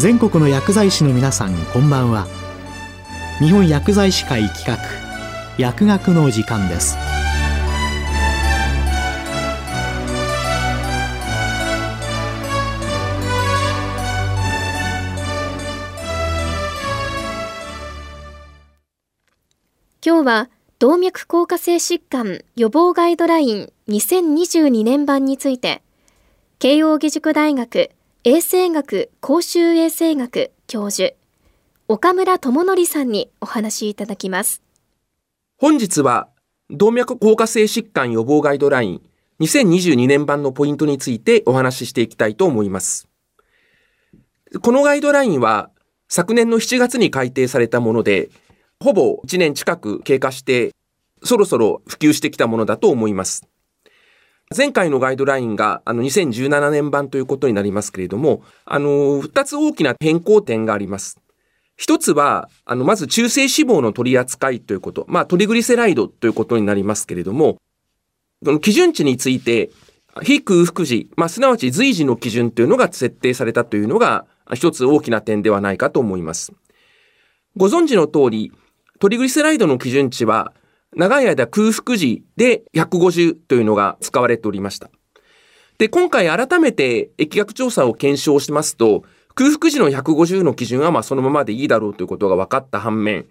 全国の薬剤師の皆さんこんばんは。日本薬剤師会企画薬学の時間です。今日は動脈硬化性疾患予防ガイドライン2022年版について慶應義塾大学衛生学公衆衛生学教授岡村智則さんにお話しいただきます本日は動脈硬化性疾患予防ガイドライン2022年版のポイントについてお話ししていきたいと思いますこのガイドラインは昨年の7月に改定されたものでほぼ1年近く経過して、そろそろ普及してきたものだと思います。前回のガイドラインがあの2017年版ということになりますけれども、あの、二つ大きな変更点があります。一つは、あの、まず中性脂肪の取り扱いということ、まあ、トリグリセライドということになりますけれども、この基準値について、非空腹時、まあ、すなわち随時の基準というのが設定されたというのが、一つ大きな点ではないかと思います。ご存知の通り、トリグリセライドの基準値は、長い間空腹時で150というのが使われておりました。で、今回改めて疫学調査を検証しますと、空腹時の150の基準はまあそのままでいいだろうということが分かった反面、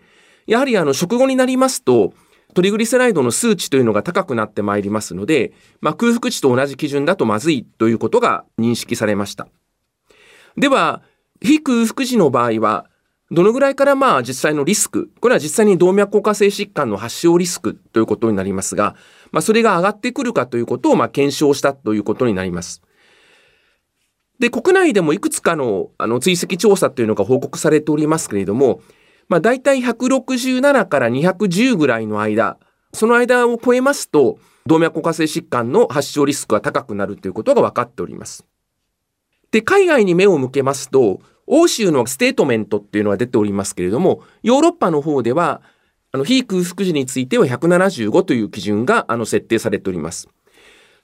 やはりあの食後になりますと、トリグリセライドの数値というのが高くなってまいりますので、まあ、空腹値と同じ基準だとまずいということが認識されました。では、非空腹時の場合は、どのぐらいからまあ実際のリスク、これは実際に動脈硬化性疾患の発症リスクということになりますが、まあそれが上がってくるかということをまあ検証したということになります。で、国内でもいくつかのあの追跡調査というのが報告されておりますけれども、まあ大体167から210ぐらいの間、その間を超えますと、動脈硬化性疾患の発症リスクが高くなるということが分かっております。で、海外に目を向けますと、欧州のステートメントっていうのは出ておりますけれども、ヨーロッパの方では、あの、非空腹時については175という基準が、あの、設定されております。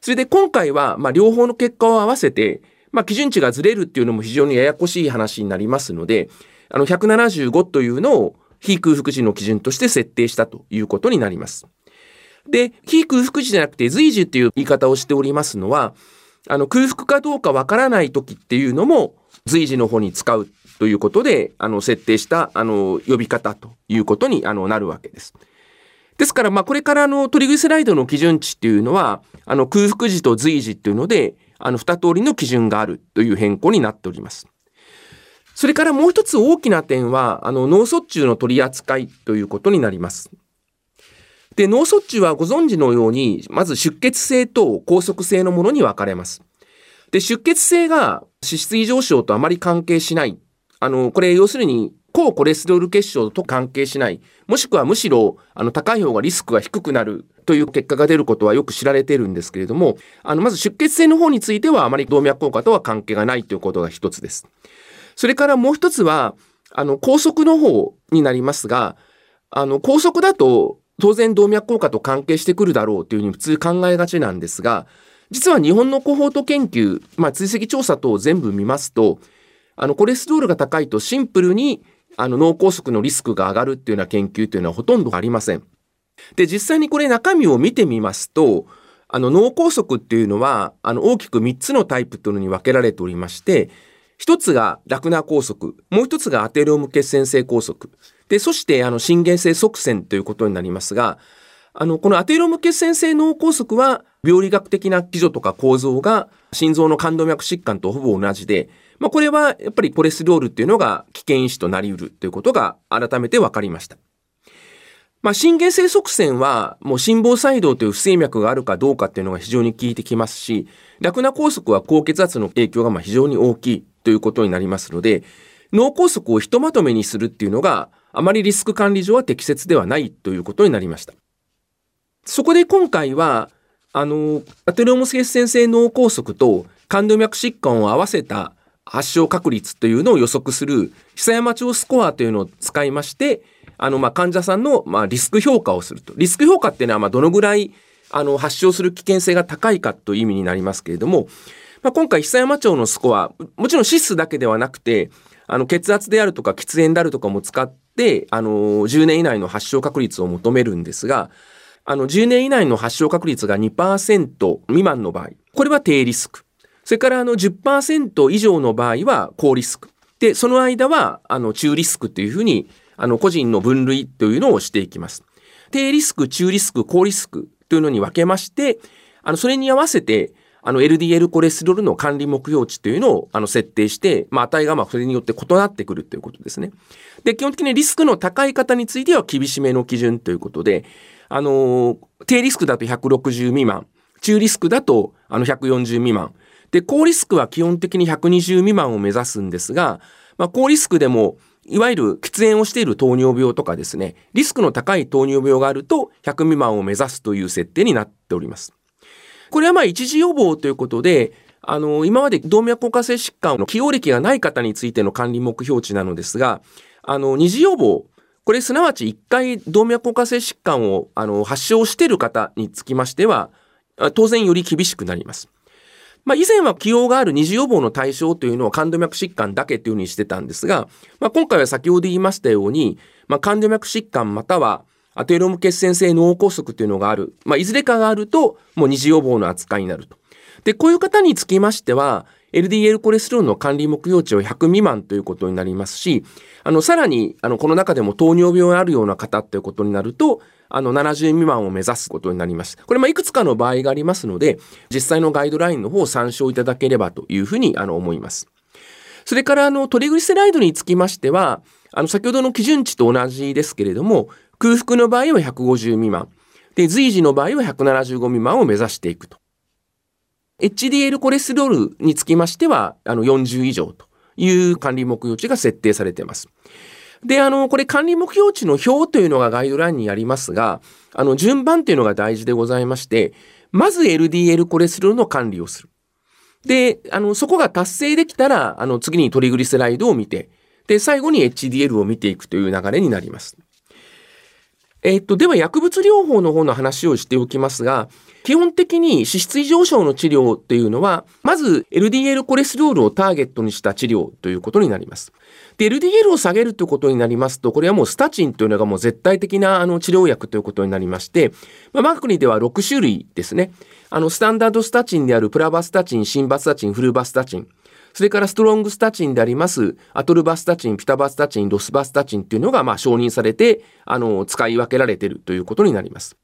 それで今回は、まあ、両方の結果を合わせて、まあ、基準値がずれるっていうのも非常にややこしい話になりますので、あの、175というのを非空腹時の基準として設定したということになります。で、非空腹時じゃなくて随時っていう言い方をしておりますのは、あの、空腹かどうかわからない時っていうのも、随時の方に使うということで、あの、設定した、あの、呼び方ということに、あの、なるわけです。ですから、まあ、これからのトリグリセライドの基準値っていうのは、あの、空腹時と随時っていうので、あの、二通りの基準があるという変更になっております。それからもう一つ大きな点は、あの、脳卒中の取り扱いということになります。で、脳卒中はご存知のように、まず出血性と拘束性のものに分かれます。で、出血性が脂質異常症とあまり関係しない。あの、これ要するに、高コレステロール血症と関係しない。もしくはむしろ、あの、高い方がリスクが低くなるという結果が出ることはよく知られているんですけれども、あの、まず出血性の方についてはあまり動脈硬化とは関係がないということが一つです。それからもう一つは、あの、高速の方になりますが、あの、高速だと当然動脈硬化と関係してくるだろうというふうに普通考えがちなんですが、実は日本のコホート研究、まあ、追跡調査等を全部見ますと、あの、コレステロールが高いとシンプルに、あの、脳梗塞のリスクが上がるっていうような研究というのはほとんどありません。で、実際にこれ中身を見てみますと、あの、脳梗塞っていうのは、あの、大きく3つのタイプというのに分けられておりまして、一つがラクナー梗塞、もう一つがアテローム血栓性梗塞、で、そして、あの、心原性側栓ということになりますが、あの、このアテローム血栓性脳梗塞は、病理学的な基準とか構造が心臓の冠動脈疾患とほぼ同じで、まあ、これはやっぱりコレスロールっていうのが危険因子となり得るということが改めて分かりました。まあ、心原性側線はもう心房細動という不整脈があるかどうかっていうのが非常に効いてきますし、ラクナ梗塞は高血圧の影響がま非常に大きいということになりますので、脳梗塞をひとまとめにするっていうのがあまりリスク管理上は適切ではないということになりました。そこで今回は、あの、アテローム血栓性脳梗塞と冠動脈疾患を合わせた発症確率というのを予測する久山町スコアというのを使いまして、あの、ま、患者さんの、ま、リスク評価をすると。リスク評価っていうのは、ま、どのぐらい、あの、発症する危険性が高いかという意味になりますけれども、まあ、今回久山町のスコア、もちろん指数だけではなくて、あの、血圧であるとか喫煙であるとかも使って、あの、10年以内の発症確率を求めるんですが、あの、10年以内の発症確率が2%未満の場合、これは低リスク。それからあの10%以上の場合は高リスク。で、その間はあの中リスクというふうにあの個人の分類というのをしていきます。低リスク、中リスク、高リスクというのに分けまして、あのそれに合わせてあの LDL コレステロールの管理目標値というのをあの設定して、まあ、値がまあそれによって異なってくるということですね。で、基本的にリスクの高い方については厳しめの基準ということで、あの、低リスクだと160未満、中リスクだとあの140未満。で、高リスクは基本的に120未満を目指すんですが、まあ、高リスクでも、いわゆる喫煙をしている糖尿病とかですね、リスクの高い糖尿病があると100未満を目指すという設定になっております。これはまあ一時予防ということで、あの、今まで動脈硬化性疾患の起用歴がない方についての管理目標値なのですが、あの、二次予防、これすなわち1回動脈硬化性疾患をあの発症している方につきましては、当然より厳しくなります。まあ、以前は起用がある二次予防の対象というのは冠動脈疾患だけというふうにしてたんですが、まあ、今回は先ほど言いましたように、まあ、冠動脈疾患またはアテローム血栓性脳梗塞というのがある、まあ、いずれかがあると、もう二次予防の扱いになると。で、こういう方につきましては、LDL コレステロールの管理目標値を100未満ということになりますし、あの、さらに、あの、この中でも糖尿病があるような方ということになると、あの、70未満を目指すことになります。これ、ま、いくつかの場合がありますので、実際のガイドラインの方を参照いただければというふうに、あの、思います。それから、あの、トリグリセライドにつきましては、あの、先ほどの基準値と同じですけれども、空腹の場合は150未満。で、随時の場合は175未満を目指していくと。HDL コレステロールにつきましては、あの40以上という管理目標値が設定されています。で、あの、これ管理目標値の表というのがガイドラインにありますが、あの、順番というのが大事でございまして、まず LDL コレステロールの管理をする。で、あの、そこが達成できたら、あの、次にトリグリセライドを見て、で、最後に HDL を見ていくという流れになります。えっと、では薬物療法の方の話をしておきますが、基本的に脂質異常症の治療っていうのは、まず LDL コレステロールをターゲットにした治療ということになります。LDL を下げるということになりますと、これはもうスタチンというのがもう絶対的なあの治療薬ということになりまして、まあ、マクニでは6種類ですね。あの、スタンダードスタチンであるプラバスタチン、シンバスタチン、フルバスタチン。それからストロングスタチンであります、アトルバスタチン、ピタバスタチン、ロスバスタチンっていうのが、まあ、承認されて、あの、使い分けられているということになります。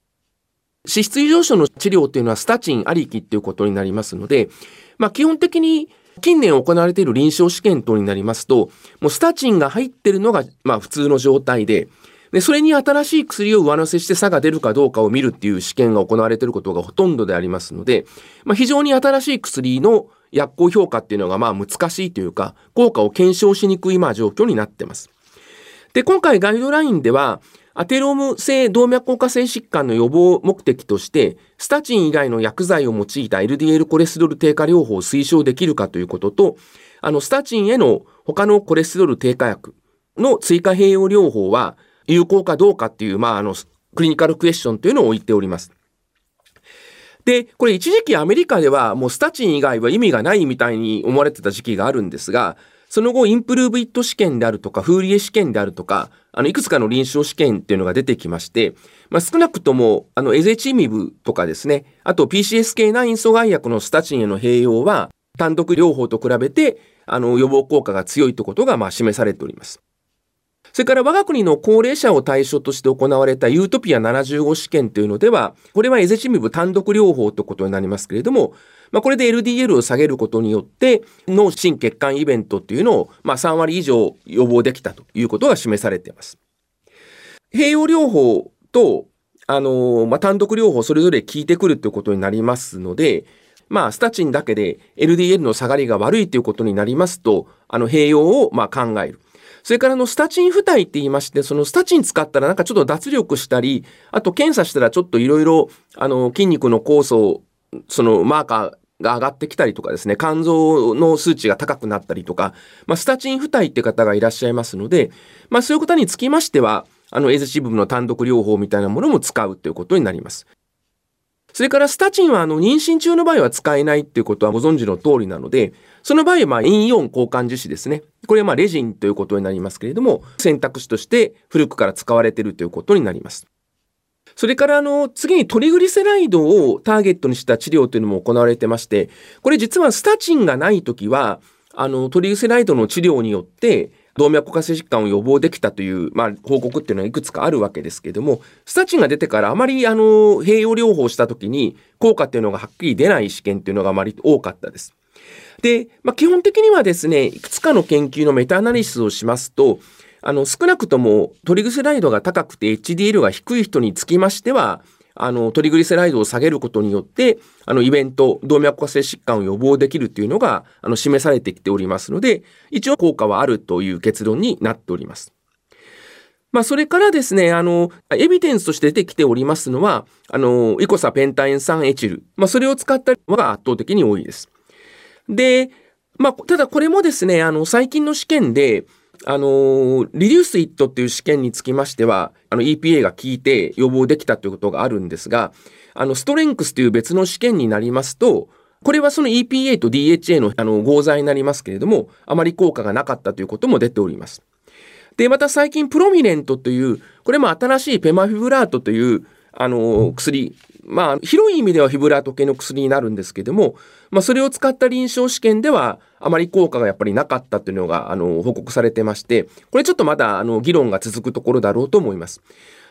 脂質異常症の治療っていうのはスタチンありきっていうことになりますので、まあ、基本的に近年行われている臨床試験等になりますと、もうスタチンが入ってるのが、まあ、普通の状態で、で、それに新しい薬を上乗せして差が出るかどうかを見るっていう試験が行われていることがほとんどでありますので、まあ、非常に新しい薬の薬効評価っていうのがまあ難しいというか、効果を検証しにくいまあ状況になってます。で、今回ガイドラインでは、アテローム性動脈硬化性疾患の予防目的として、スタチン以外の薬剤を用いた LDL コレステロール低下療法を推奨できるかということと、あの、スタチンへの他のコレステロール低下薬の追加併用療法は有効かどうかっていう、まあ、あの、クリニカルクエスチョンというのを置いております。で、これ一時期アメリカではもうスタチン以外は意味がないみたいに思われてた時期があるんですが、その後インプルーブイット試験であるとか、フーリエ試験であるとか、あの、いくつかの臨床試験っていうのが出てきまして、まあ、少なくとも、あの、エゼチミブとかですね、あと PCSK9 阻害薬のスタチンへの併用は、単独療法と比べて、あの、予防効果が強いということが、まあ、示されております。それから我が国の高齢者を対象として行われたユートピア75試験というのでは、これはエゼチミブ単独療法ということになりますけれども、まあ、これで LDL を下げることによって、脳心血管イベントっていうのを、まあ、3割以上予防できたということが示されています。併用療法と、あのまあ、単独療法それぞれ効いてくるということになりますので、まあ、スタチンだけで LDL の下がりが悪いということになりますと、あの、併用をまあ考える。それからのスタチン付帯って言いまして、そのスタチン使ったらなんかちょっと脱力したり、あと検査したらちょっといろいろ、あの、筋肉の酵素、そのマーカー、が上がってきたりとかですね、肝臓の数値が高くなったりとか、まあ、スタチン付帯って方がいらっしゃいますので、まあ、そういう方につきましては、あの、エズチブの単独療法みたいなものも使うということになります。それからスタチンはあの妊娠中の場合は使えないっていうことはご存知の通りなので、その場合はまあ陰イオン交換樹脂ですね。これはまあレジンということになりますけれども、選択肢として古くから使われているということになります。それからあの次にトリグリセライドをターゲットにした治療というのも行われてまして、これ実はスタチンがないときは、あのトリグリセライドの治療によって動脈硬化性疾患を予防できたという、まあ、報告っていうのはいくつかあるわけですけども、スタチンが出てからあまりあの併用療法した時に効果っていうのがはっきり出ない試験っていうのがあまり多かったです。で、まあ、基本的にはですね、いくつかの研究のメタアナリシスをしますと、あの、少なくともトリグセライドが高くて HDL が低い人につきましては、あの、トリグリセライドを下げることによって、あの、イベント、動脈硬性疾患を予防できるというのが、あの、示されてきておりますので、一応効果はあるという結論になっております。まあ、それからですね、あの、エビデンスとして出てきておりますのは、あの、イコサペンタエン酸エチル。まあ、それを使ったのが圧倒的に多いです。で、まあ、ただこれもですね、あの、最近の試験で、あの、リデュースイットっていう試験につきましては、あの EPA が効いて予防できたということがあるんですが、あの、ストレンクスという別の試験になりますと、これはその EPA と DHA のあの合剤になりますけれども、あまり効果がなかったということも出ております。で、また最近プロミネントという、これも新しいペマフィブラートという、あの、薬、まあ、広い意味ではフィブラート系の薬になるんですけども、まあ、それを使った臨床試験では、あまり効果がやっぱりなかったというのが、あの、報告されてまして、これちょっとまだ、あの、議論が続くところだろうと思います。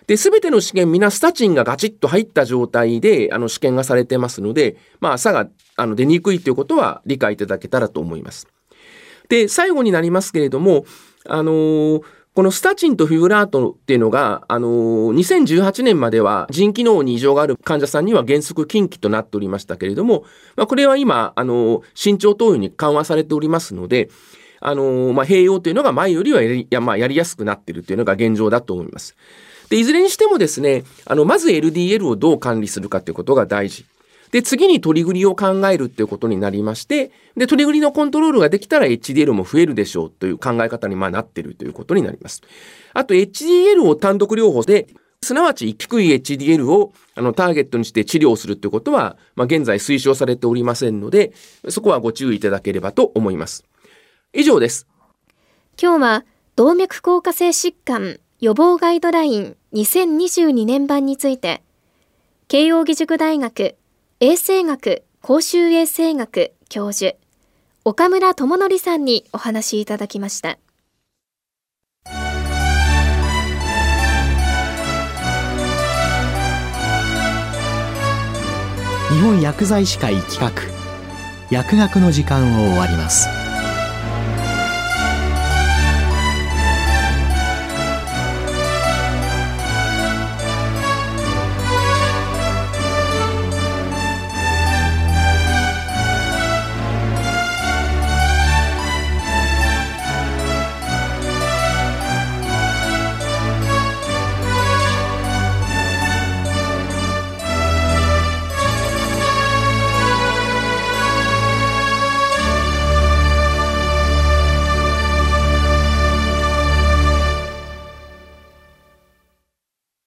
で、すべての試験、皆スタチンがガチッと入った状態で、あの、試験がされてますので、まあ、差が、あの、出にくいということは理解いただけたらと思います。で、最後になりますけれども、あのーこのスタチンとフィブラートっていうのが、あのー、2018年までは腎機能に異常がある患者さんには原則禁忌となっておりましたけれども、まあ、これは今、あのー、慎重投与に緩和されておりますので、あの、まあ、併用というのが前よりはやりや,、まあ、やりやすくなっているというのが現状だと思います。で、いずれにしてもですね、あの、まず LDL をどう管理するかということが大事。で、次に取り繰りを考えるっていうことになりまして、で、取り繰りのコントロールができたら HDL も増えるでしょうという考え方にまあなっているということになります。あと HDL を単独療法で、すなわち低い HDL をあのターゲットにして治療するということは、まあ、現在推奨されておりませんので、そこはご注意いただければと思います。以上です。今日は動脈硬化性疾患予防ガイドライン2022年版について、慶應義塾大学衛生学公衆衛生学教授岡村智則さんにお話いただきました。日本薬剤師会企画薬学の時間を終わります。